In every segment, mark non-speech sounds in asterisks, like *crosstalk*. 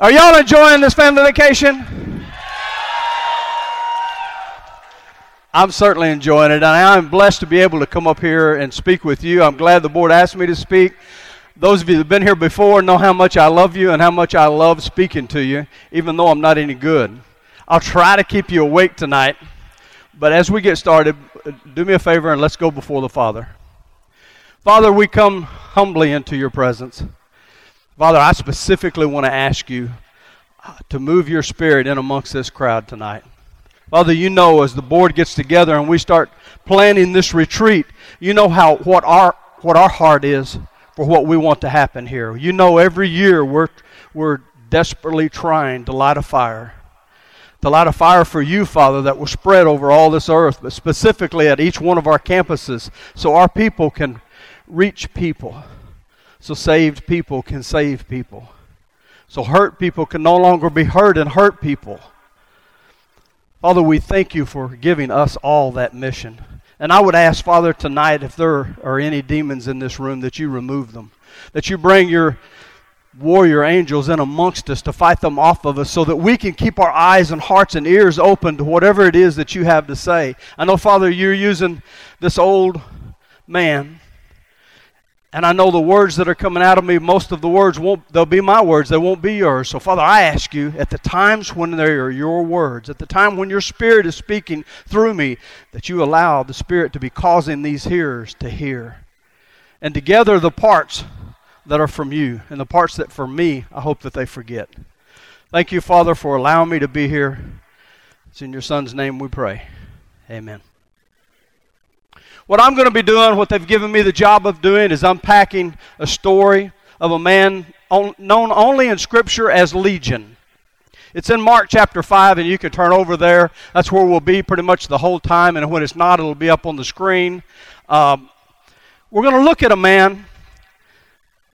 Are y'all enjoying this family vacation? I'm certainly enjoying it, and I'm blessed to be able to come up here and speak with you. I'm glad the board asked me to speak. Those of you that have been here before know how much I love you and how much I love speaking to you, even though I'm not any good. I'll try to keep you awake tonight, but as we get started, do me a favor and let's go before the Father. Father, we come humbly into your presence. Father, I specifically want to ask you uh, to move your spirit in amongst this crowd tonight. Father, you know as the board gets together and we start planning this retreat, you know how what our what our heart is for what we want to happen here. You know every year we're we're desperately trying to light a fire. To light a fire for you, Father, that will spread over all this earth, but specifically at each one of our campuses so our people can reach people so saved people can save people. So hurt people can no longer be hurt and hurt people. Father, we thank you for giving us all that mission. And I would ask, Father, tonight if there are any demons in this room, that you remove them. That you bring your warrior angels in amongst us to fight them off of us so that we can keep our eyes and hearts and ears open to whatever it is that you have to say. I know, Father, you're using this old man and I know the words that are coming out of me, most of the words won't, they'll be my words, they won't be yours. So, Father, I ask you, at the times when they are your words, at the time when your Spirit is speaking through me, that you allow the Spirit to be causing these hearers to hear. And together, the parts that are from you and the parts that for me, I hope that they forget. Thank you, Father, for allowing me to be here. It's in your Son's name we pray. Amen. What I'm going to be doing, what they've given me the job of doing, is unpacking a story of a man known only in Scripture as Legion. It's in Mark chapter 5, and you can turn over there. That's where we'll be pretty much the whole time, and when it's not, it'll be up on the screen. Um, we're going to look at a man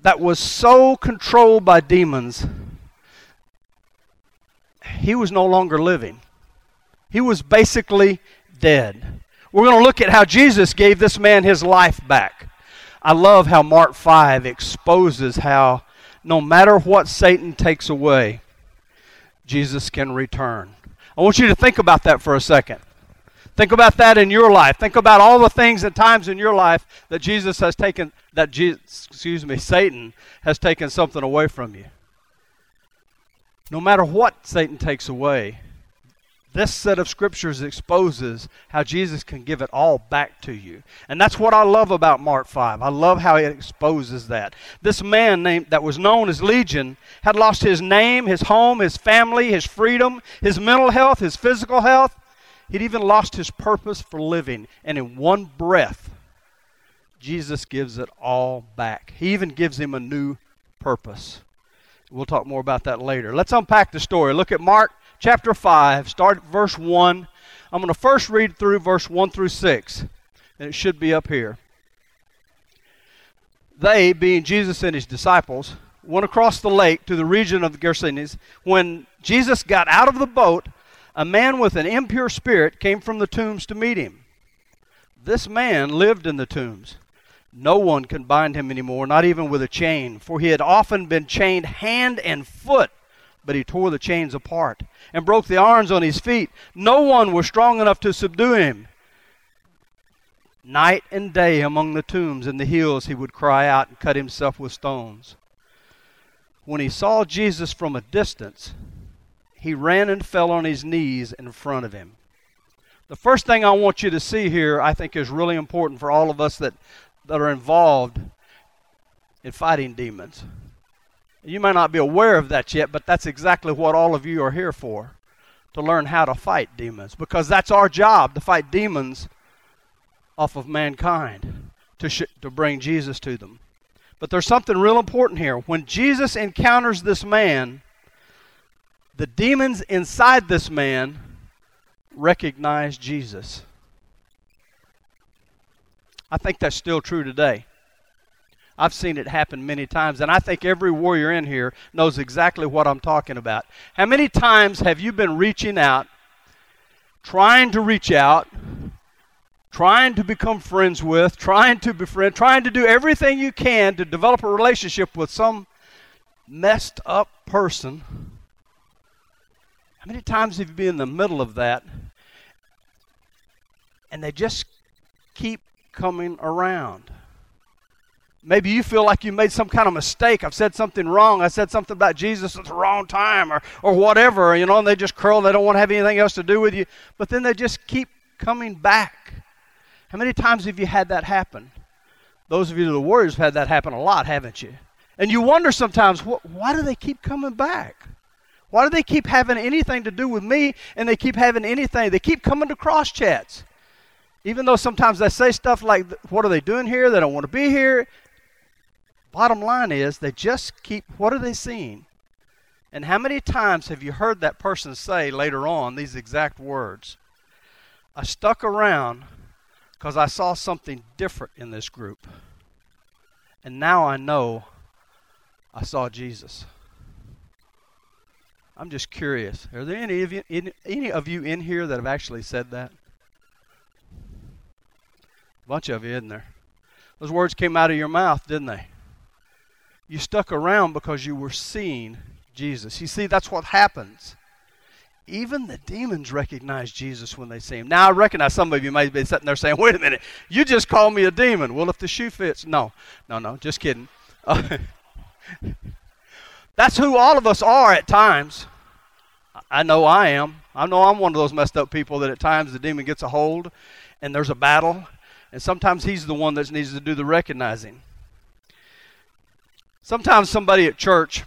that was so controlled by demons, he was no longer living. He was basically dead. We're going to look at how Jesus gave this man his life back. I love how Mark 5 exposes how no matter what Satan takes away, Jesus can return. I want you to think about that for a second. Think about that in your life. Think about all the things and times in your life that Jesus has taken that Jesus, excuse me, Satan has taken something away from you. No matter what Satan takes away, this set of scriptures exposes how Jesus can give it all back to you. And that's what I love about Mark 5. I love how it exposes that. This man named, that was known as Legion had lost his name, his home, his family, his freedom, his mental health, his physical health. He'd even lost his purpose for living. And in one breath, Jesus gives it all back. He even gives him a new purpose. We'll talk more about that later. Let's unpack the story. Look at Mark chapter 5, start at verse 1. I'm going to first read through verse 1 through 6, and it should be up here. They, being Jesus and his disciples, went across the lake to the region of the Gerasenes. When Jesus got out of the boat, a man with an impure spirit came from the tombs to meet him. This man lived in the tombs. No one could bind him anymore, not even with a chain, for he had often been chained hand and foot but he tore the chains apart and broke the irons on his feet. No one was strong enough to subdue him. Night and day among the tombs and the hills he would cry out and cut himself with stones. When he saw Jesus from a distance, he ran and fell on his knees in front of him. The first thing I want you to see here, I think, is really important for all of us that, that are involved in fighting demons. You may not be aware of that yet, but that's exactly what all of you are here for to learn how to fight demons because that's our job to fight demons off of mankind to, sh- to bring Jesus to them. But there's something real important here. When Jesus encounters this man, the demons inside this man recognize Jesus. I think that's still true today. I've seen it happen many times, and I think every warrior in here knows exactly what I'm talking about. How many times have you been reaching out, trying to reach out, trying to become friends with, trying to befriend, trying to do everything you can to develop a relationship with some messed up person How many times have you been in the middle of that and they just keep coming around? Maybe you feel like you made some kind of mistake. I've said something wrong. I said something about Jesus at the wrong time or, or whatever, you know, and they just curl. They don't want to have anything else to do with you. But then they just keep coming back. How many times have you had that happen? Those of you that are warriors have had that happen a lot, haven't you? And you wonder sometimes, why do they keep coming back? Why do they keep having anything to do with me and they keep having anything? They keep coming to cross chats. Even though sometimes they say stuff like, What are they doing here? They don't want to be here. Bottom line is, they just keep, what are they seeing? And how many times have you heard that person say later on these exact words? I stuck around because I saw something different in this group. And now I know I saw Jesus. I'm just curious. Are there any of you, any of you in here that have actually said that? A bunch of you, isn't there? Those words came out of your mouth, didn't they? You stuck around because you were seeing Jesus. You see, that's what happens. Even the demons recognize Jesus when they see him. Now, I recognize some of you may be sitting there saying, wait a minute, you just called me a demon. Well, if the shoe fits. No, no, no, just kidding. *laughs* That's who all of us are at times. I know I am. I know I'm one of those messed up people that at times the demon gets a hold and there's a battle, and sometimes he's the one that needs to do the recognizing. Sometimes somebody at church,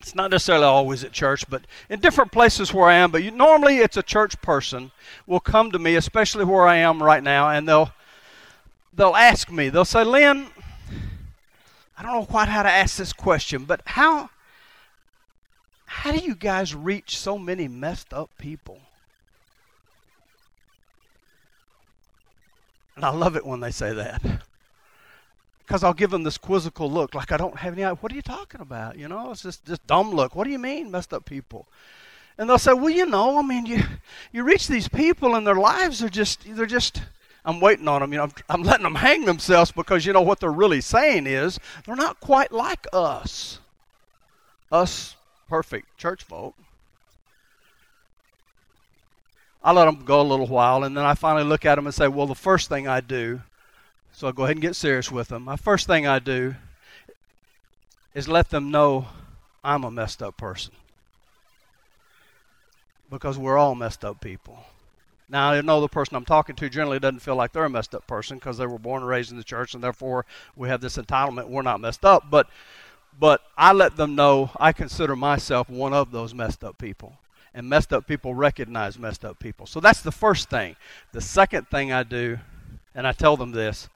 it's not necessarily always at church, but in different places where I am, but you, normally it's a church person will come to me, especially where I am right now, and they'll they'll ask me. They'll say, "Lynn, I don't know quite how to ask this question, but how how do you guys reach so many messed up people? And I love it when they say that. Because I'll give them this quizzical look, like I don't have any. What are you talking about? You know, it's just this dumb look. What do you mean, messed up people? And they'll say, well, you know, I mean, you you reach these people and their lives are just they're just. I'm waiting on them. You know, I'm, I'm letting them hang themselves because you know what they're really saying is they're not quite like us. Us perfect church folk. I let them go a little while, and then I finally look at them and say, Well, the first thing I do, so I'll go ahead and get serious with them. My first thing I do is let them know I'm a messed up person. Because we're all messed up people. Now, I know the person I'm talking to generally doesn't feel like they're a messed up person because they were born and raised in the church, and therefore we have this entitlement. We're not messed up. But but I let them know I consider myself one of those messed up people. And messed up people recognize messed up people. So that's the first thing. The second thing I do, and I tell them this,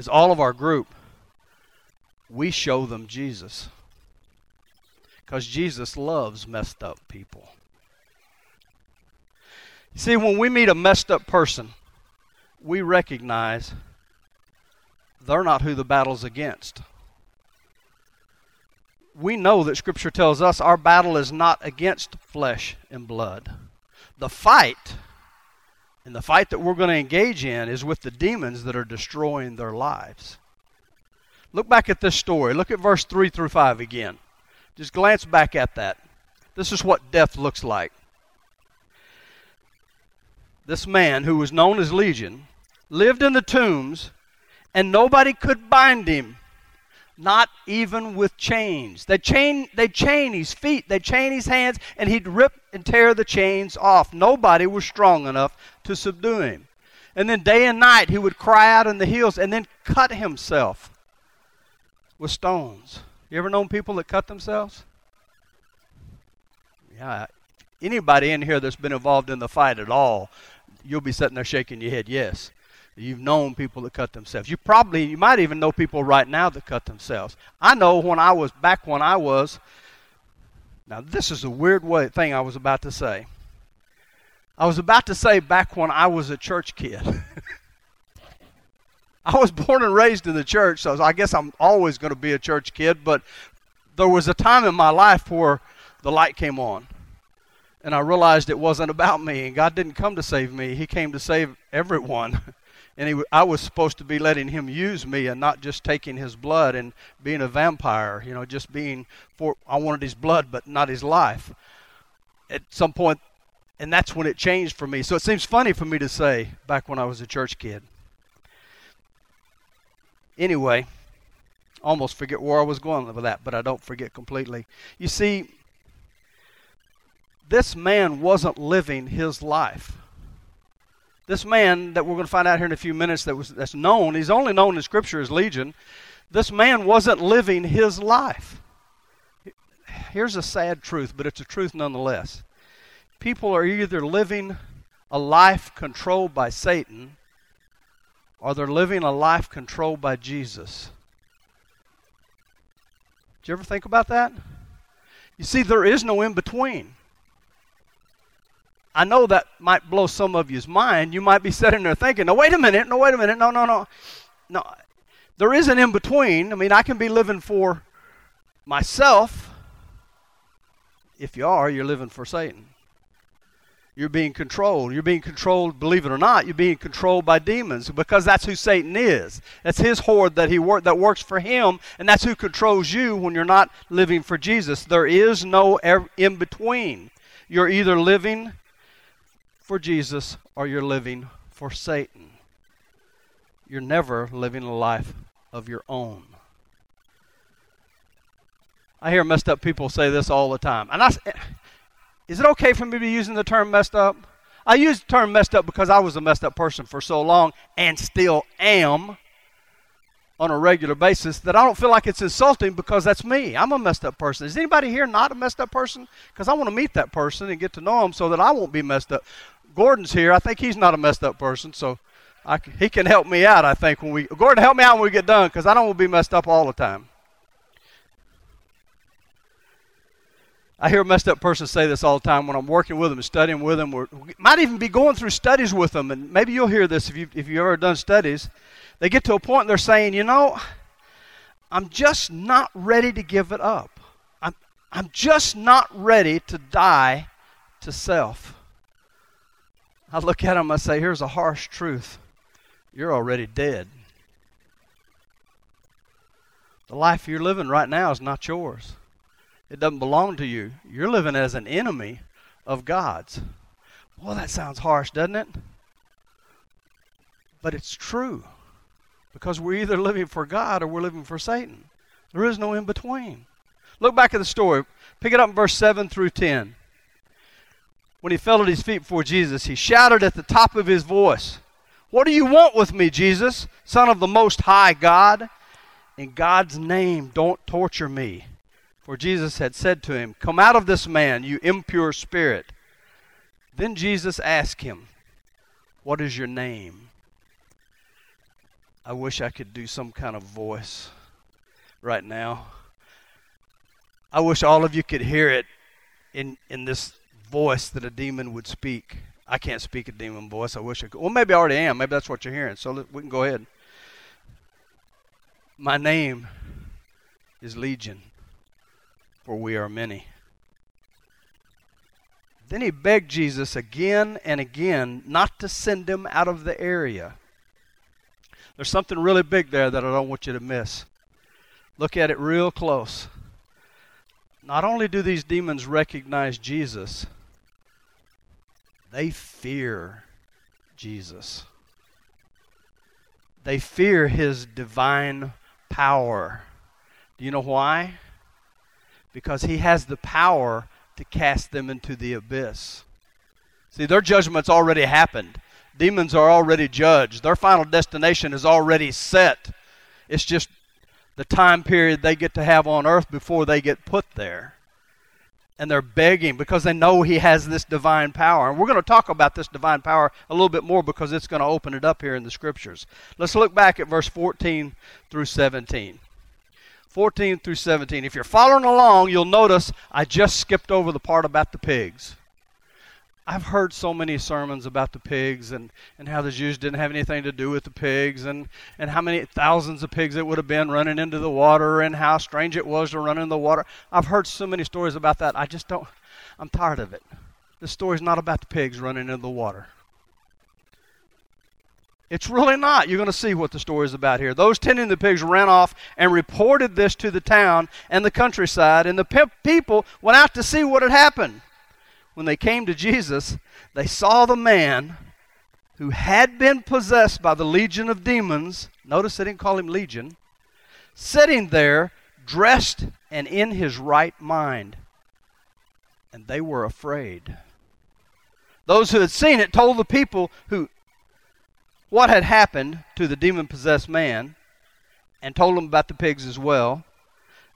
is all of our group, we show them Jesus. Because Jesus loves messed up people. See, when we meet a messed up person, we recognize they're not who the battle's against we know that Scripture tells us our battle is not against flesh and blood. The fight, and the fight that we're going to engage in, is with the demons that are destroying their lives. Look back at this story. Look at verse 3 through 5 again. Just glance back at that. This is what death looks like. This man, who was known as Legion, lived in the tombs, and nobody could bind him not even with chains. They chain, they chain his feet, they chain his hands, and he'd rip and tear the chains off. Nobody was strong enough to subdue him. And then day and night he would cry out in the hills and then cut himself with stones. You ever known people that cut themselves? Yeah. Anybody in here that's been involved in the fight at all, you'll be sitting there shaking your head, yes. You've known people that cut themselves. You probably, you might even know people right now that cut themselves. I know when I was, back when I was, now this is a weird way, thing I was about to say. I was about to say back when I was a church kid. *laughs* I was born and raised in the church, so I guess I'm always going to be a church kid, but there was a time in my life where the light came on. And I realized it wasn't about me, and God didn't come to save me. He came to save everyone. *laughs* and he, I was supposed to be letting him use me and not just taking his blood and being a vampire, you know, just being for I wanted his blood but not his life. at some point, and that's when it changed for me. So it seems funny for me to say back when I was a church kid. Anyway, almost forget where I was going with that, but I don't forget completely. You see, this man wasn't living his life. This man that we're going to find out here in a few minutes that was that's known, he's only known in Scripture as Legion. This man wasn't living his life. Here's a sad truth, but it's a truth nonetheless. People are either living a life controlled by Satan or they're living a life controlled by Jesus. Did you ever think about that? You see, there is no in between. I know that might blow some of you's mind. You might be sitting there thinking, no, wait a minute, no, wait a minute, no, no, no. No, there is an in between. I mean, I can be living for myself. If you are, you're living for Satan. You're being controlled. You're being controlled, believe it or not, you're being controlled by demons because that's who Satan is. That's his horde that he work that works for him, and that's who controls you when you're not living for Jesus. There is no in between. You're either living for Jesus or you're living for Satan. You're never living a life of your own. I hear messed up people say this all the time. And I, is it okay for me to be using the term messed up? I use the term messed up because I was a messed up person for so long and still am on a regular basis that I don't feel like it's insulting because that's me. I'm a messed up person. Is anybody here not a messed up person? Because I want to meet that person and get to know them so that I won't be messed up. Gordon's here. I think he's not a messed up person, so I, he can help me out. I think when we Gordon, help me out when we get done, because I don't want to be messed up all the time. I hear a messed up person say this all the time when I'm working with them and studying with them. Or might even be going through studies with them, and maybe you'll hear this if you if you've ever done studies. They get to a point and they're saying, you know, I'm just not ready to give it up. I'm I'm just not ready to die to self. I look at them, I say, here's a harsh truth. You're already dead. The life you're living right now is not yours. It doesn't belong to you. You're living as an enemy of God's. Well, that sounds harsh, doesn't it? But it's true. Because we're either living for God or we're living for Satan. There is no in between. Look back at the story. Pick it up in verse 7 through 10 when he fell at his feet before Jesus, he shouted at the top of his voice, What do you want with me, Jesus, Son of the Most High God? In God's name, don't torture me. For Jesus had said to him, Come out of this man, you impure spirit. Then Jesus asked him, What is your name? I wish I could do some kind of voice right now. I wish all of you could hear it in, in this voice that a demon would speak. I can't speak a demon voice. I wish I could. Well, maybe I already am. Maybe that's what you're hearing. So we can go ahead. My name is Legion, for we are many. Then he begged Jesus again and again not to send him out of the area. There's something really big there that I don't want you to miss. Look at it real close. Not only do these demons recognize Jesus, they fear Jesus. They fear his divine power. Do you know why? Because he has the power to cast them into the abyss. See, their judgment's already happened. Demons are already judged. Their final destination is already set. It's just the time period they get to have on earth before they get put there and they're begging because they know he has this divine power. And we're going to talk about this divine power a little bit more because it's going to open it up here in the scriptures. Let's look back at verse 14 through 17. 14 through 17. If you're following along, you'll notice I just skipped over the part about the pigs. I've heard so many sermons about the pigs and, and how the Jews didn't have anything to do with the pigs and, and how many thousands of pigs it would have been running into the water and how strange it was to run in the water. I've heard so many stories about that. I just don't, I'm tired of it. The story's not about the pigs running into the water. It's really not. You're going to see what the story is about here. Those tending the pigs ran off and reported this to the town and the countryside, and the pe- people went out to see what had happened. When they came to Jesus, they saw the man who had been possessed by the legion of demons. Notice they didn't call him legion. Sitting there, dressed and in his right mind. And they were afraid. Those who had seen it told the people who what had happened to the demon possessed man and told them about the pigs as well.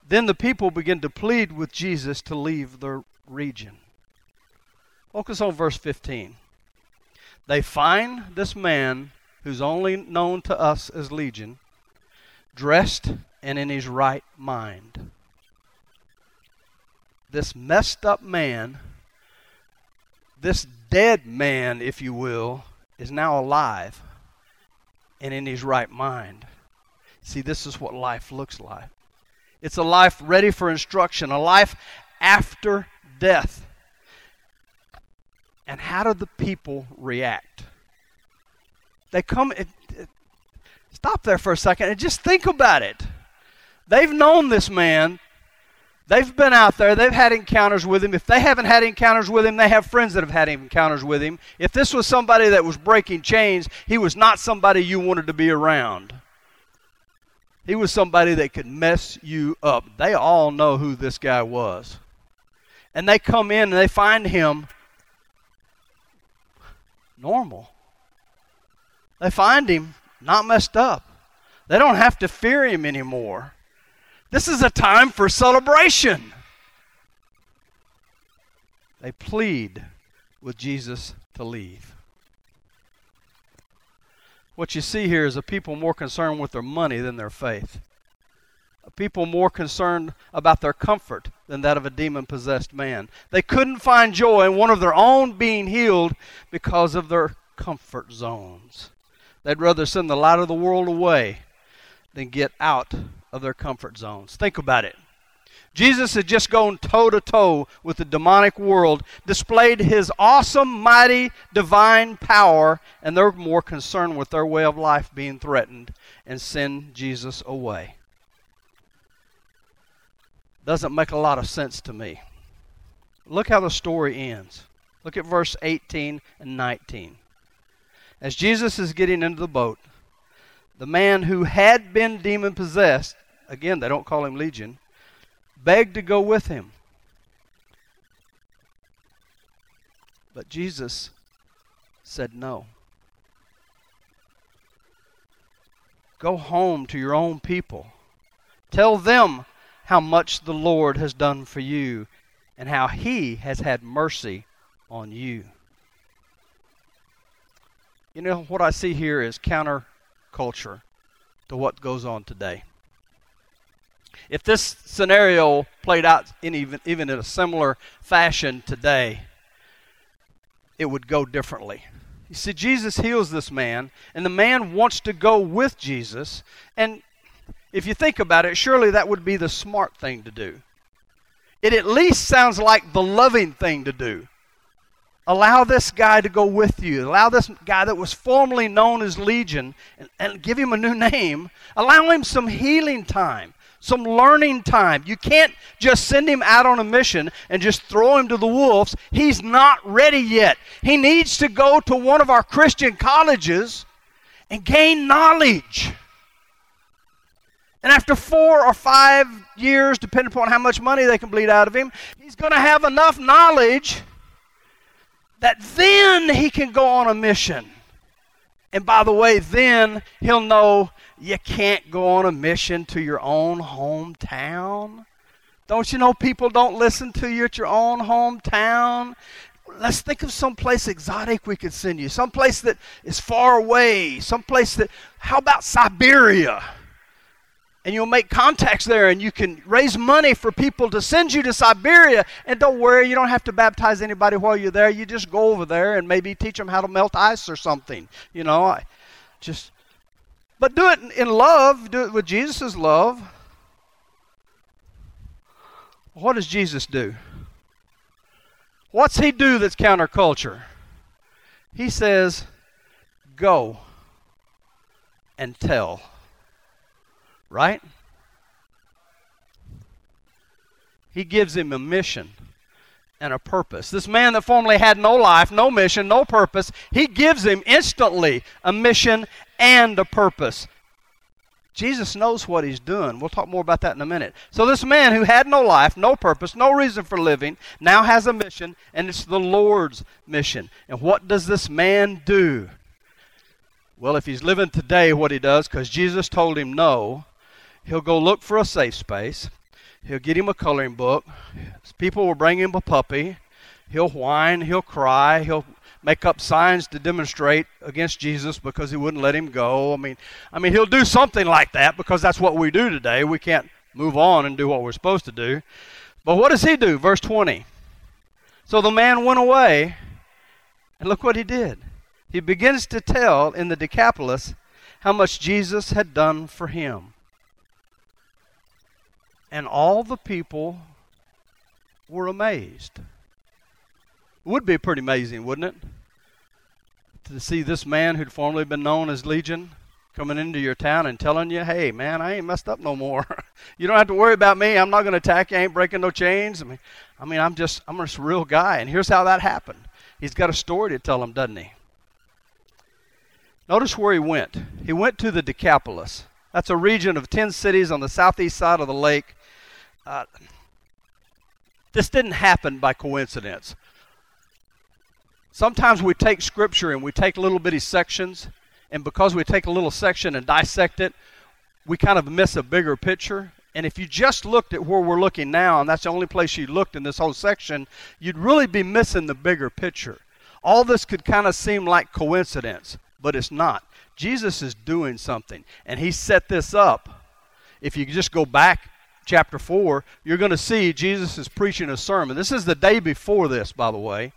Then the people began to plead with Jesus to leave the region. Focus on verse 15. They find this man who's only known to us as Legion, dressed and in his right mind. This messed up man, this dead man, if you will, is now alive and in his right mind. See, this is what life looks like. It's a life ready for instruction, a life after death. And how do the people react? They come. It, it, stop there for a second and just think about it. They've known this man. They've been out there. They've had encounters with him. If they haven't had encounters with him, they have friends that have had encounters with him. If this was somebody that was breaking chains, he was not somebody you wanted to be around. He was somebody that could mess you up. They all know who this guy was. And they come in and they find him normal. They find him not messed up. They don't have to fear him anymore. This is a time for celebration. They plead with Jesus to leave. What you see here is a people more concerned with their money than their faith. People more concerned about their comfort than that of a demon possessed man. They couldn't find joy in one of their own being healed because of their comfort zones. They'd rather send the light of the world away than get out of their comfort zones. Think about it. Jesus had just gone toe to toe with the demonic world, displayed his awesome, mighty, divine power, and they're more concerned with their way of life being threatened and send Jesus away. Doesn't make a lot of sense to me. Look how the story ends. Look at verse 18 and 19. As Jesus is getting into the boat, the man who had been demon possessed, again, they don't call him Legion, begged to go with him. But Jesus said no. Go home to your own people. Tell them how much the Lord has done for you and how he has had mercy on you. You know, what I see here is counterculture to what goes on today. If this scenario played out in even, even in a similar fashion today, it would go differently. You see, Jesus heals this man, and the man wants to go with Jesus. And if you think about it, surely that would be the smart thing to do. It at least sounds like the loving thing to do. Allow this guy to go with you. Allow this guy that was formerly known as Legion and, and give him a new *laughs* name. Allow him some healing time some learning time. You can't just send him out on a mission and just throw him to the wolves. He's not ready yet. He needs to go to one of our Christian colleges and gain knowledge. And after four or five years, depending upon how much money they can bleed out of him, he's going to have enough knowledge that then he can go on a mission. And by the way, then he'll know you can't go on a mission to your own hometown. Don't you know people don't listen to you at your own hometown? Let's think of some place exotic we could send you. Some place that is far away. Some place that, how about Siberia? And you'll make contacts there and you can raise money for people to send you to Siberia. And don't worry, you don't have to baptize anybody while you're there. You just go over there and maybe teach them how to melt ice or something. You know, I just but do it in love, do it with Jesus' love. What does Jesus do? What's he do that's counterculture? He says, Go and tell. Right? He gives him a mission and a purpose. This man that formerly had no life, no mission, no purpose, he gives him instantly a mission and a purpose. Jesus knows what he's doing. We'll talk more about that in a minute. So, this man who had no life, no purpose, no reason for living, now has a mission, and it's the Lord's mission. And what does this man do? Well, if he's living today, what he does, because Jesus told him no, he'll go look for a safe space. He'll get him a coloring book. People will bring him a puppy. He'll whine, he'll cry, he'll make up signs to demonstrate against Jesus because he wouldn't let him go. I mean, I mean he'll do something like that because that's what we do today. We can't move on and do what we're supposed to do. But what does he do? Verse 20. So the man went away, and look what he did. He begins to tell in the Decapolis how much Jesus had done for him. And all the people were amazed. It would be pretty amazing, wouldn't it? To see this man who'd formerly been known as Legion coming into your town and telling you, hey, man, I ain't messed up no more. *laughs* you don't have to worry about me. I'm not going to attack you. I ain't breaking no chains. I mean, I mean, I'm just, I'm just a real guy. And here's how that happened. He's got a story to tell him, doesn't he? Notice where he went. He went to the Decapolis. That's a region of 10 cities on the southeast side of the lake. Uh, this didn't happen by coincidence. Sometimes we take scripture and we take little bitty sections, and because we take a little section and dissect it, we kind of miss a bigger picture. And if you just looked at where we're looking now, and that's the only place you looked in this whole section, you'd really be missing the bigger picture. All this could kind of seem like coincidence, but it's not. Jesus is doing something, and he set this up. If you just go back chapter 4, you're going to see Jesus is preaching a sermon. This is the day before this, by the way.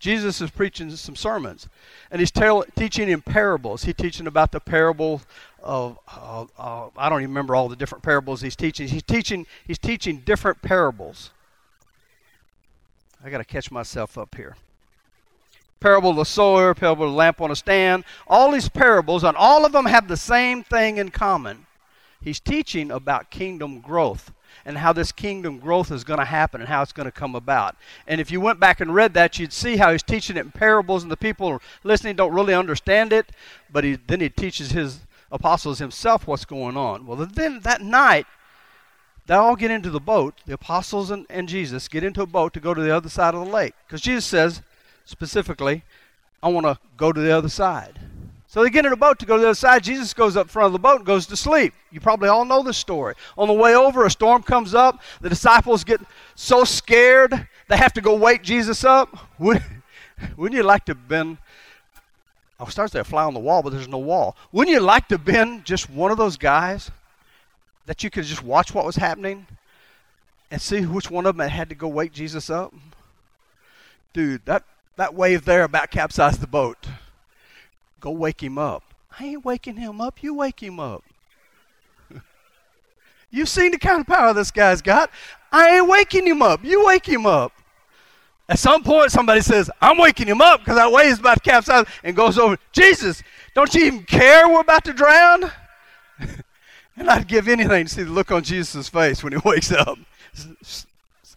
Jesus is preaching some sermons, and he's tell, teaching in parables. He's teaching about the parable of uh, uh, I don't even remember all the different parables he's teaching. He's teaching he's teaching different parables. I got to catch myself up here. Parable of the sower, parable of the lamp on a stand. All these parables, and all of them have the same thing in common. He's teaching about kingdom growth and how this kingdom growth is going to happen and how it's going to come about. And if you went back and read that, you'd see how he's teaching it in parables, and the people listening don't really understand it, but he, then he teaches his apostles himself what's going on. Well, then that night, they all get into the boat. The apostles and, and Jesus get into a boat to go to the other side of the lake. Because Jesus says, specifically, I want to go to the other side. So they get in a boat to go to the other side. Jesus goes up front of the boat and goes to sleep. You probably all know the story. On the way over, a storm comes up. The disciples get so scared they have to go wake Jesus up. *laughs* Wouldn't, you like to have been? Oh, I was starting to say fly on the wall, but there's no wall. Wouldn't you like to have been just one of those guys that you could just watch what was happening and see which one of them had to go wake Jesus up? Dude, that, that wave there about capsized the boat. Go wake him up. I ain't waking him up. You wake him up. *laughs* You've seen the kind of power this guy's got. I ain't waking him up. You wake him up. At some point, somebody says, I'm waking him up because that wave is about to capsize and goes over. Jesus, don't you even care we're about to drown? *laughs* and I'd give anything to see the look on Jesus' face when he *laughs* wakes up.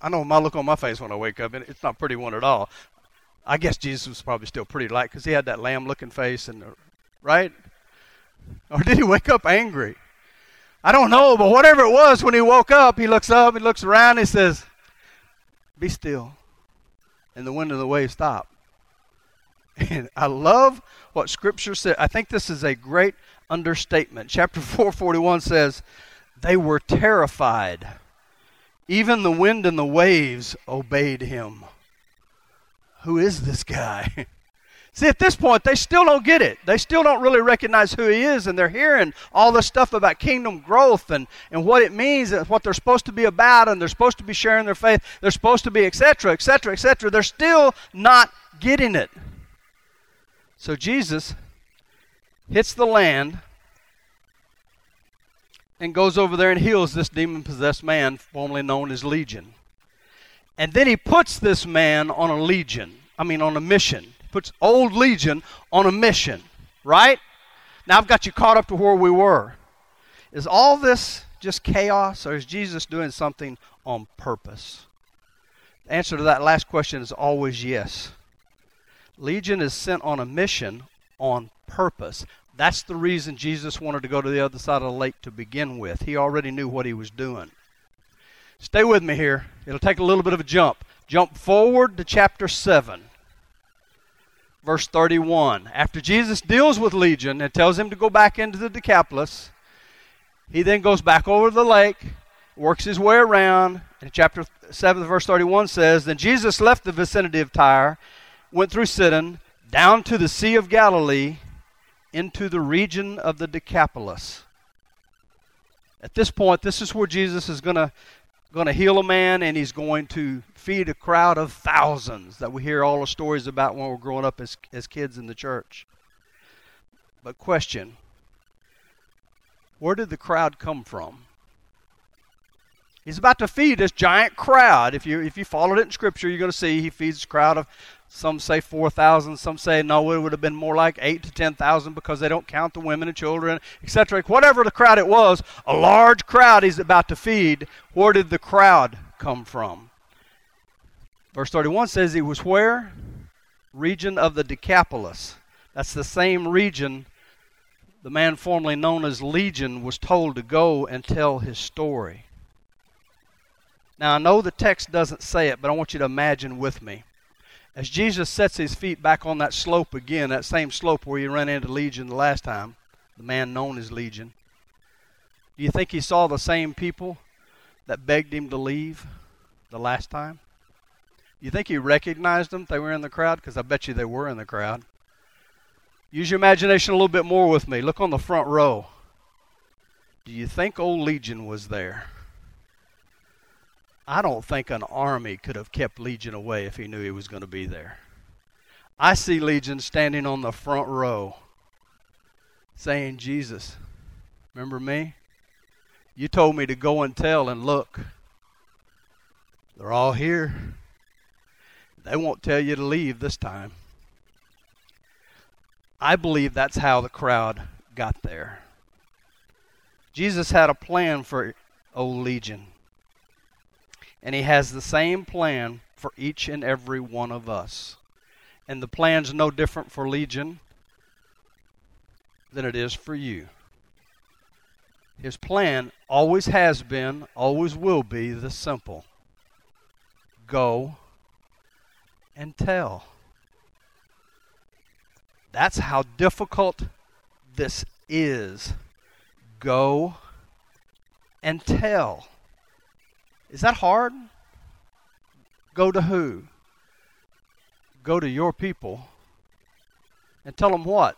I know my look on my face when I wake up, and it's not a pretty one at all. I guess Jesus was probably still pretty light because he had that lamb looking face and the, right? Or did he wake up angry? I don't know, but whatever it was, when he woke up, he looks up, he looks around, he says, Be still. And the wind and the waves stop. *laughs* And I love what Scripture said. I think this is a great understatement. Chapter *laughs* 441 says, They were terrified. Even the wind and the waves obeyed him who is this guy? *laughs* See, at this point, they still don't get it. They still don't really recognize who he is, and they're hearing all this stuff about kingdom growth and, and what it means and what they're supposed to be about, and they're supposed to be sharing their faith. They're supposed to be, etc., etc., etc. They're still not getting it. So Jesus hits the land and goes over there and heals this demon possessed man, formerly known as Legion. And then he puts this man on a legion, I mean, on a mission. Puts old Legion on a mission, right? Now I've got you caught up to where we were. Is all this just chaos, or is Jesus doing something on purpose? The answer to that last question is always yes. Legion is sent on a mission on purpose. That's the reason Jesus wanted to go to the other side of the lake to begin with. He already knew what he was doing. Stay with me here. It'll take a little bit of a jump. Jump forward to chapter 7, verse 31. After Jesus deals with Legion and tells him to go back into the Decapolis, he then goes back over the lake, works his way around, and chapter 7, verse 31 says Then Jesus left the vicinity of Tyre, went through Sidon, down to the Sea of Galilee, into the region of the Decapolis. At this point, this is where Jesus is going to going to heal a man and he's going to feed a crowd of thousands that we hear all the stories about when we're growing up as, as kids in the church. But, question where did the crowd come from? He's about to feed this giant crowd. If you if you followed it in Scripture, you're going to see he feeds a crowd of some say 4,000, some say no, it would have been more like 8 to 10,000 because they don't count the women and children, etc. Whatever the crowd it was, a large crowd he's about to feed. Where did the crowd come from? Verse 31 says he was where? Region of the Decapolis. That's the same region the man formerly known as Legion was told to go and tell his story. Now, I know the text doesn't say it, but I want you to imagine with me. As Jesus sets his feet back on that slope again, that same slope where he ran into Legion the last time, the man known as Legion, do you think he saw the same people that begged him to leave the last time? Do you think he recognized them? They were in the crowd? Because I bet you they were in the crowd. Use your imagination a little bit more with me. Look on the front row. Do you think old Legion was there? I don't think an army could have kept Legion away if he knew he was going to be there. I see Legion standing on the front row saying, Jesus, remember me? You told me to go and tell, and look, they're all here. They won't tell you to leave this time. I believe that's how the crowd got there. Jesus had a plan for old Legion. And he has the same plan for each and every one of us. And the plan's no different for Legion than it is for you. His plan always has been, always will be the simple go and tell. That's how difficult this is. Go and tell. Is that hard? Go to who? Go to your people and tell them what?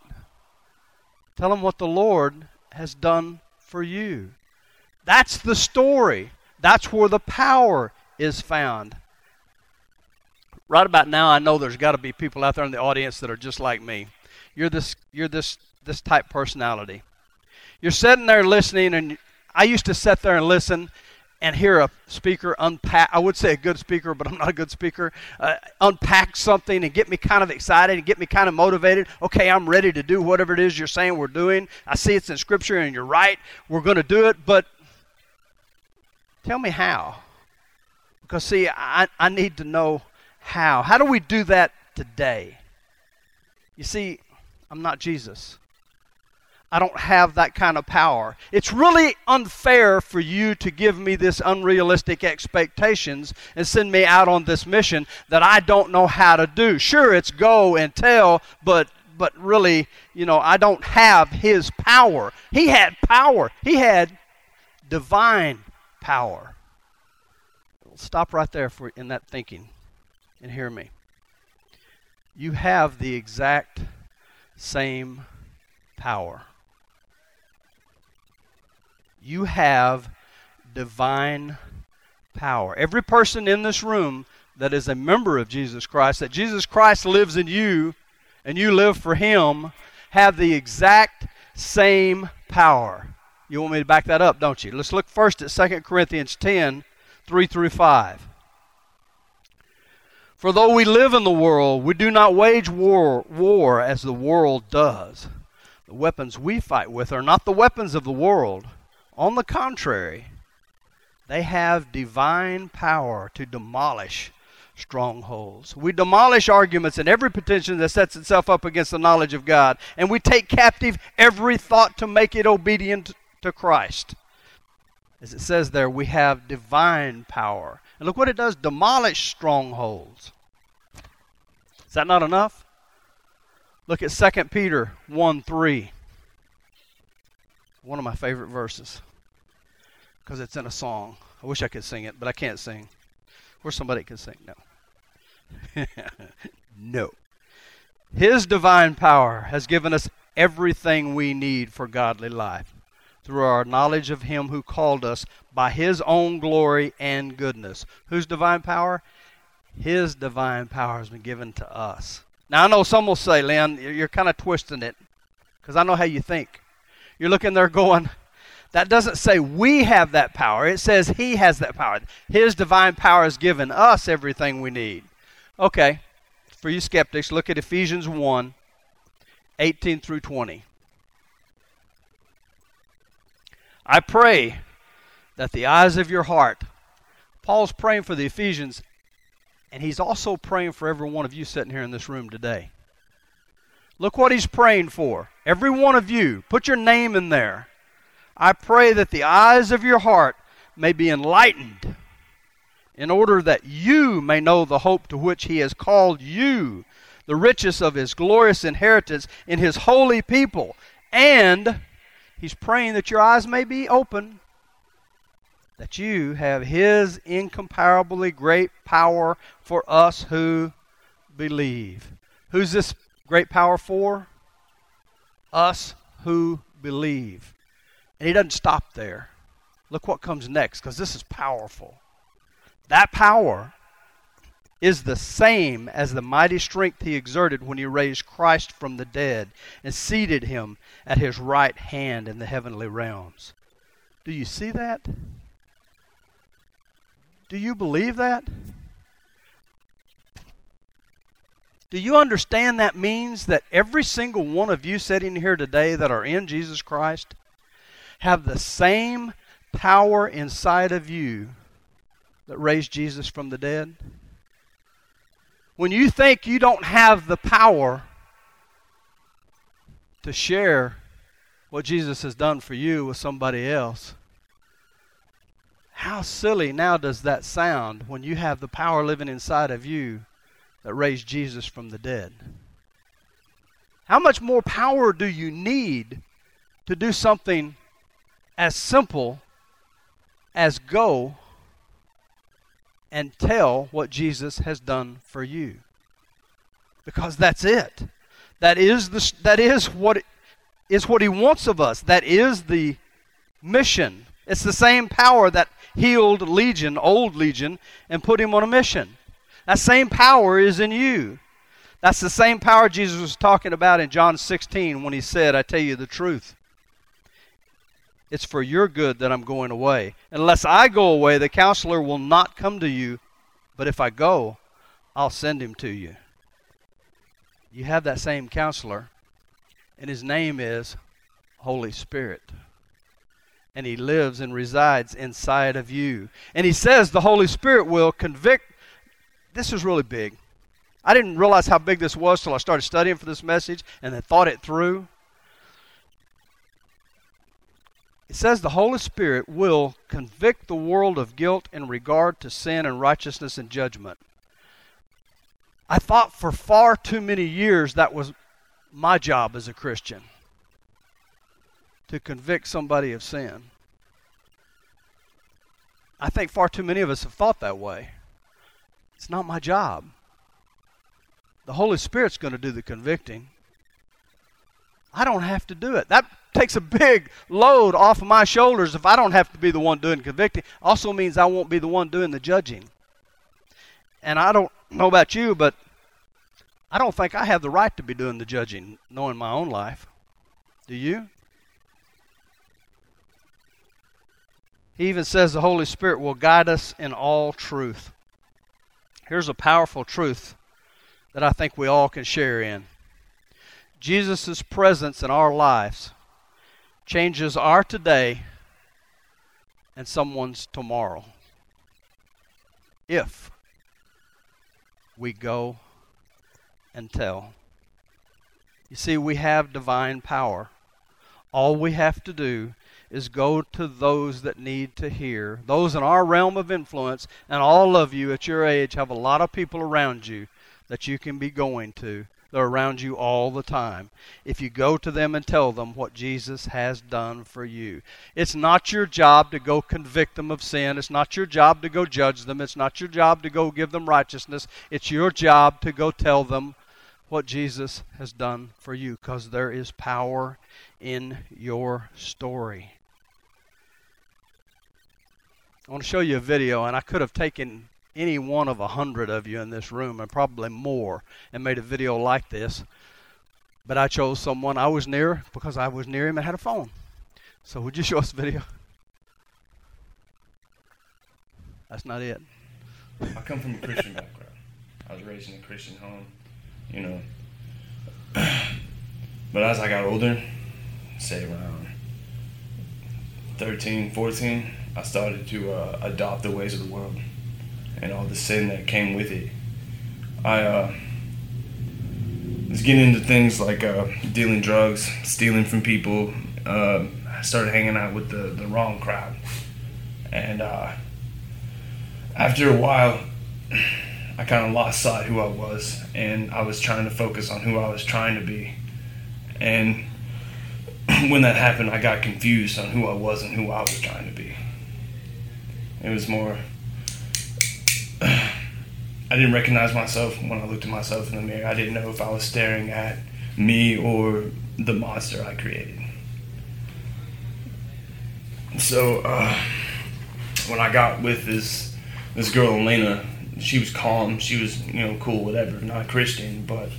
Tell them what the Lord has done for you. That's the story. That's where the power is found. Right about now, I know there's got to be people out there in the audience that are just like me. You're this, you're this, this type personality. You're sitting there listening, and I used to sit there and listen, and hear a speaker unpack, I would say a good speaker, but I'm not a good speaker, uh, unpack something and get me kind of excited and get me kind of motivated. Okay, I'm ready to do whatever it is you're saying we're doing. I see it's in Scripture and you're right. We're going to do it, but tell me how. Because, see, I, I need to know how. How do we do that today? You see, I'm not Jesus. I don't have that kind of power. It's really unfair for you to give me this unrealistic expectations and send me out on this mission that I don't know how to do. Sure, it's go and tell, but but really, you know, I don't have his power. He had power. He had divine power. Stop right there for in that thinking and hear me. You have the exact same power you have divine power. Every person in this room that is a member of Jesus Christ, that Jesus Christ lives in you and you live for Him, have the exact same power. You want me to back that up, don't you? Let's look first at 2 Corinthians 10 3 through 5. For though we live in the world, we do not wage war, war as the world does. The weapons we fight with are not the weapons of the world on the contrary, they have divine power to demolish strongholds. We demolish arguments and every pretension that sets itself up against the knowledge of God. And we take captive every thought to make it obedient to Christ. As it says there, we have divine power. And look what it does demolish strongholds. Is that not enough? Look at 2 Peter 1 3. One of my favorite verses because it's in a song. I wish I could sing it, but I can't sing. Or somebody can sing. No. *laughs* no. His divine power has given us everything we need for godly life through our knowledge of Him who called us by His own glory and goodness. Whose divine power? His divine power has been given to us. Now, I know some will say, Lynn, you're kind of twisting it because I know how you think. You're looking there going, that doesn't say we have that power. It says He has that power. His divine power has given us everything we need. Okay, for you skeptics, look at Ephesians 1 18 through 20. I pray that the eyes of your heart, Paul's praying for the Ephesians, and he's also praying for every one of you sitting here in this room today. Look what he's praying for. Every one of you, put your name in there. I pray that the eyes of your heart may be enlightened, in order that you may know the hope to which He has called you, the riches of His glorious inheritance in His holy people. And He's praying that your eyes may be open, that you have His incomparably great power for us who believe. Who's this great power for? Us who believe. And he doesn't stop there. Look what comes next, because this is powerful. That power is the same as the mighty strength he exerted when he raised Christ from the dead and seated him at his right hand in the heavenly realms. Do you see that? Do you believe that? Do you understand that means that every single one of you sitting here today that are in Jesus Christ have the same power inside of you that raised Jesus from the dead? When you think you don't have the power to share what Jesus has done for you with somebody else, how silly now does that sound when you have the power living inside of you that raised Jesus from the dead? How much more power do you need to do something as simple as go and tell what Jesus has done for you. Because that's it. That is the that is what is what he wants of us. That is the mission. It's the same power that healed Legion, old Legion, and put him on a mission. That same power is in you. That's the same power Jesus was talking about in John 16 when he said, I tell you the truth. It's for your good that I'm going away. Unless I go away, the counselor will not come to you, but if I go, I'll send him to you. You have that same counselor, and his name is Holy Spirit. And he lives and resides inside of you. And he says the Holy Spirit will convict. This is really big. I didn't realize how big this was till I started studying for this message and then thought it through. It says the Holy Spirit will convict the world of guilt in regard to sin and righteousness and judgment. I thought for far too many years that was my job as a Christian to convict somebody of sin. I think far too many of us have thought that way. It's not my job. The Holy Spirit's going to do the convicting. I don't have to do it. That takes a big load off of my shoulders if I don't have to be the one doing convicting. Also means I won't be the one doing the judging. And I don't know about you, but I don't think I have the right to be doing the judging, knowing my own life. Do you? He even says the Holy Spirit will guide us in all truth. Here's a powerful truth that I think we all can share in. Jesus' presence in our lives changes our today and someone's tomorrow. If we go and tell. You see, we have divine power. All we have to do is go to those that need to hear, those in our realm of influence, and all of you at your age have a lot of people around you that you can be going to. They're around you all the time. If you go to them and tell them what Jesus has done for you, it's not your job to go convict them of sin. It's not your job to go judge them. It's not your job to go give them righteousness. It's your job to go tell them what Jesus has done for you because there is power in your story. I want to show you a video, and I could have taken any one of a hundred of you in this room, and probably more, and made a video like this. But I chose someone I was near because I was near him and had a phone. So would you show us the video? That's not it. I come from a Christian *laughs* background. I was raised in a Christian home, you know. *clears throat* But as I got older, say around 13, 14, I started to uh, adopt the ways of the world and all the sin that came with it. I uh, was getting into things like uh, dealing drugs, stealing from people. Uh, I started hanging out with the, the wrong crowd. And uh, after a while, I kind of lost sight who I was, and I was trying to focus on who I was trying to be. And *clears throat* when that happened, I got confused on who I was and who I was trying to be. It was more *sighs* I didn't recognize myself when I looked at myself in the mirror. I didn't know if I was staring at me or the monster I created. So uh, when I got with this this girl Elena, she was calm. She was you know cool, whatever. Not Christian, but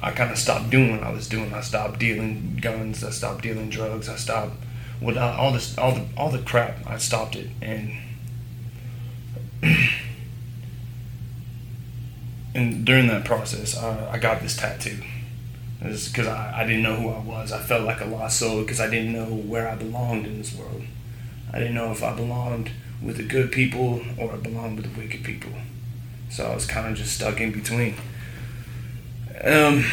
I kind of stopped doing what I was doing. I stopped dealing guns. I stopped dealing drugs. I stopped with all this all the all the crap. I stopped it and. *clears throat* and during that process, I, I got this tattoo. Because I, I didn't know who I was. I felt like a lost soul because I didn't know where I belonged in this world. I didn't know if I belonged with the good people or I belonged with the wicked people. So I was kind of just stuck in between. Um,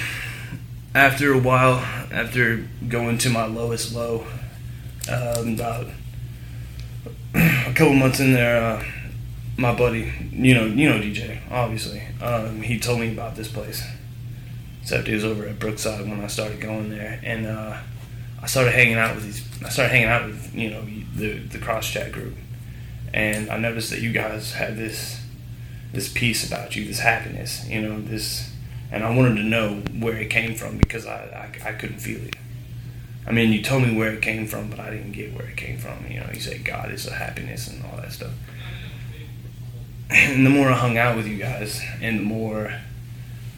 after a while, after going to my lowest low, um, about *clears throat* a couple months in there, uh, my buddy, you know, you know DJ, obviously. Um, he told me about this place. Except he was over at Brookside when I started going there, and uh, I started hanging out with these. I started hanging out with you know the the cross chat group, and I noticed that you guys had this this peace about you, this happiness, you know, this, and I wanted to know where it came from because I I, I couldn't feel it. I mean, you told me where it came from, but I didn't get where it came from. You know, you said God is a happiness and all that stuff and *clears throat* the more I hung out with you guys, and the more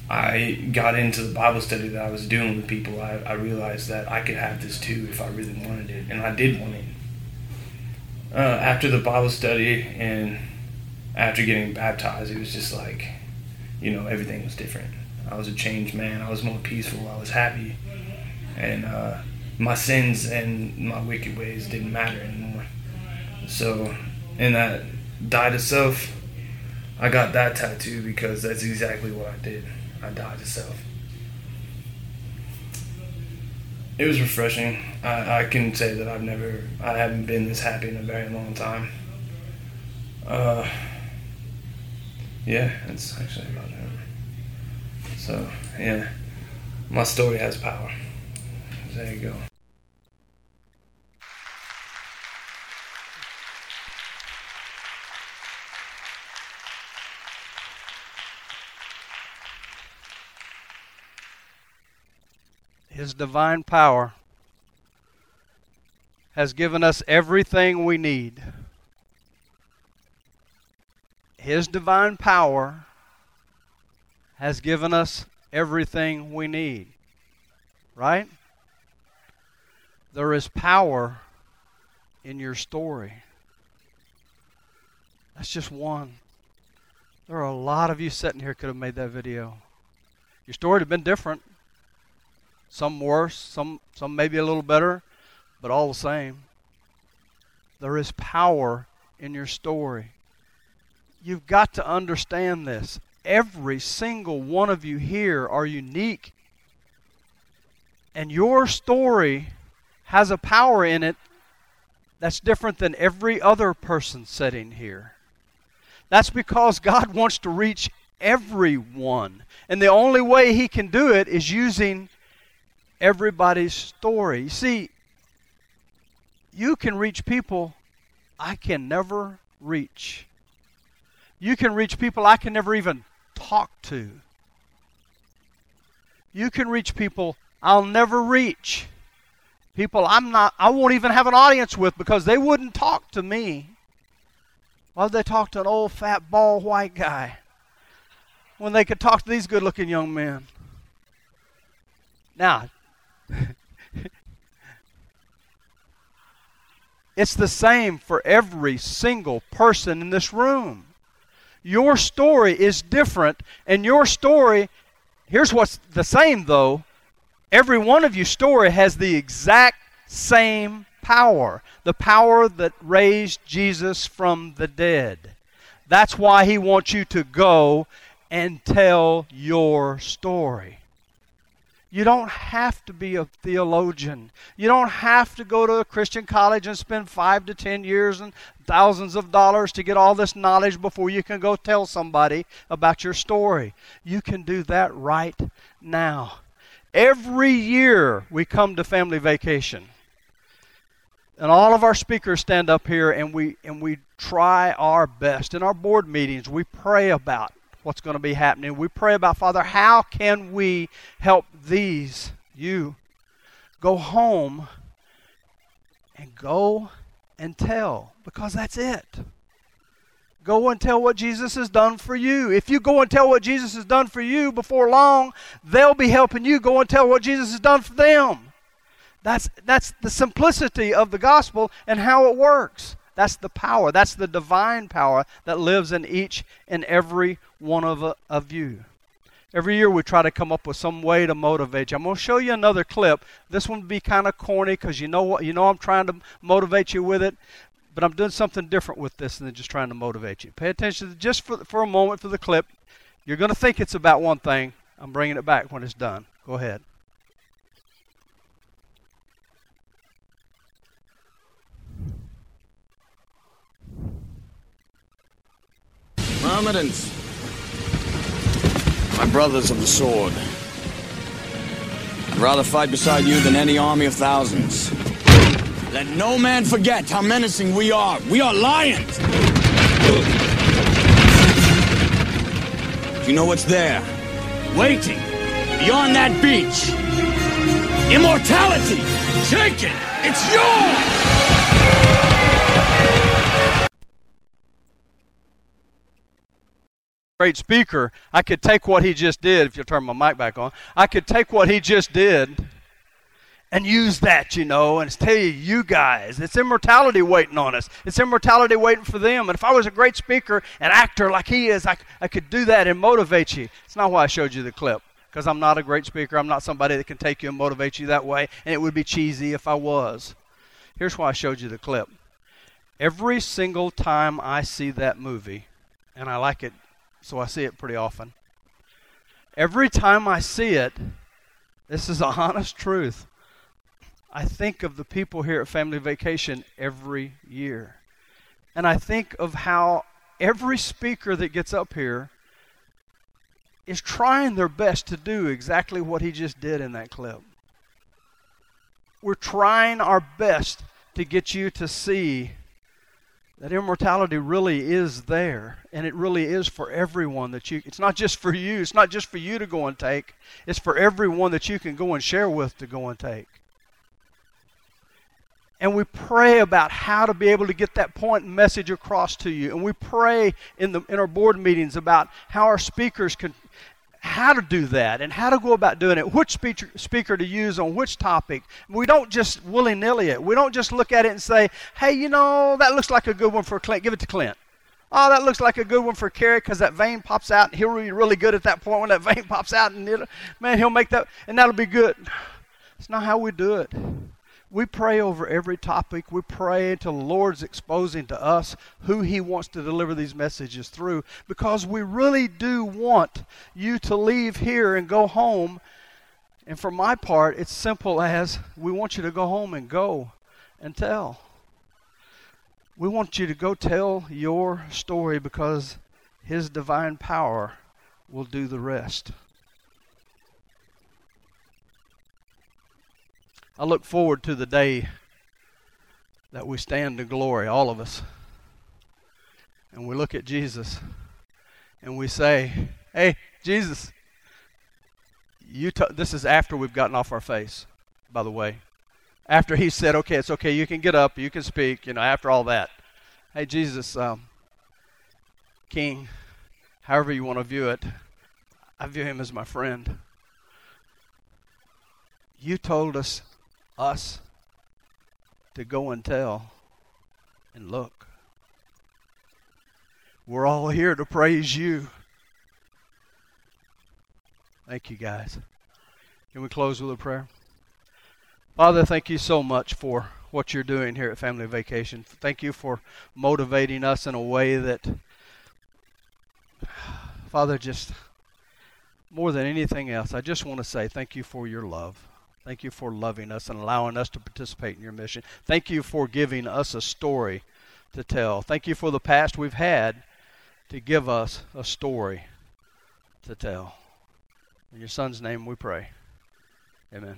I got into the Bible study that I was doing with people, I, I realized that I could have this too if I really wanted it, and I did want it. Uh, after the Bible study and after getting baptized, it was just like, you know, everything was different. I was a changed man. I was more peaceful. I was happy, and uh, my sins and my wicked ways didn't matter anymore. So, in that died to self, I got that tattoo because that's exactly what I did. I died to self. It was refreshing. I, I can say that I've never, I haven't been this happy in a very long time. Uh, yeah, it's actually about that. So, yeah, my story has power. There you go. His divine power has given us everything we need. His divine power has given us everything we need. Right? There is power in your story. That's just one. There are a lot of you sitting here could have made that video. Your story would have been different. Some worse, some some maybe a little better, but all the same. There is power in your story. You've got to understand this. every single one of you here are unique. And your story has a power in it that's different than every other person sitting here. That's because God wants to reach everyone. And the only way He can do it is using everybody's story. You see, you can reach people I can never reach. You can reach people I can never even talk to. You can reach people I'll never reach. People I'm not I won't even have an audience with because they wouldn't talk to me. Why would they talk to an old fat bald white guy when they could talk to these good looking young men? Now *laughs* It's the same for every single person in this room. Your story is different, and your story, here's what's the same though. Every one of your story has the exact same power the power that raised Jesus from the dead. That's why he wants you to go and tell your story. You don't have to be a theologian. You don't have to go to a Christian college and spend five to ten years and thousands of dollars to get all this knowledge before you can go tell somebody about your story. You can do that right now. Every year we come to family vacation. And all of our speakers stand up here and we and we try our best. In our board meetings, we pray about what's going to be happening. We pray about, Father, how can we help these, you, go home and go and tell? Because that's it. Go and tell what Jesus has done for you. If you go and tell what Jesus has done for you before long, they'll be helping you go and tell what Jesus has done for them. That's, that's the simplicity of the gospel and how it works. That's the power. That's the divine power that lives in each and every one of, of you. Every year we try to come up with some way to motivate you. I'm going to show you another clip. This one will be kind of corny because you know what you know I'm trying to motivate you with it, but I'm doing something different with this than just trying to motivate you. Pay attention just for for a moment for the clip. You're going to think it's about one thing. I'm bringing it back when it's done. Go ahead. Myrmidons, my brothers of the sword. I'd rather fight beside you than any army of thousands. Let no man forget how menacing we are. We are lions! Do you know what's there? Waiting, beyond that beach. Immortality! Take it! It's yours! Great speaker, I could take what he just did, if you'll turn my mic back on, I could take what he just did and use that, you know, and tell you, you guys, it's immortality waiting on us. It's immortality waiting for them. And if I was a great speaker and actor like he is, I, I could do that and motivate you. It's not why I showed you the clip, because I'm not a great speaker. I'm not somebody that can take you and motivate you that way, and it would be cheesy if I was. Here's why I showed you the clip. Every single time I see that movie, and I like it so I see it pretty often. Every time I see it, this is a *laughs* honest truth. I think of the people here at Family Vacation every year. And I think of how every speaker that gets up here is trying their best to do exactly what he just did in that clip. We're trying our best to get you to see that immortality really is there and it really is for everyone that you it's not just for you it's not just for you to go and take it's for everyone that you can go and share with to go and take. And we pray about how to be able to get that point message across to you and we pray in the in our board meetings about how our speakers can how to do that and how to go about doing it, which speaker, speaker to use on which topic. We don't just willy nilly it. We don't just look at it and say, hey, you know, that looks like a good one for Clint. Give it to Clint. Oh, that looks like a good one for Kerry because that vein pops out. And he'll be really good at that point when that *laughs* vein pops out. And man, he'll make that, and that'll be good. It's not how we do it. We pray over every topic. We pray until the Lord's exposing to us who He wants to deliver these messages through because we really do want you to leave here and go home. And for my part, it's simple as we want you to go home and go and tell. We want you to go tell your story because His divine power will do the rest. I look forward to the day that we stand in glory, all of us, and we look at Jesus and we say, Hey, Jesus, you t- this is after we've gotten off our face, by the way. After he said, Okay, it's okay, you can get up, you can speak, you know, after all that. Hey, Jesus, um, King, however you want to view it, I view him as my friend. You told us us to go and tell and look. We're all here to praise you. Thank you, guys. Can we close with a prayer? Father, thank you so much for what you're doing here at Family Vacation. Thank you for motivating us in a way that, Father, just more than anything else, I just want to say thank you for your love. Thank you for loving us and allowing us to participate in your mission. Thank you for giving us a story to tell. Thank you for the past we've had to give us a story to tell. In your son's name we pray. Amen.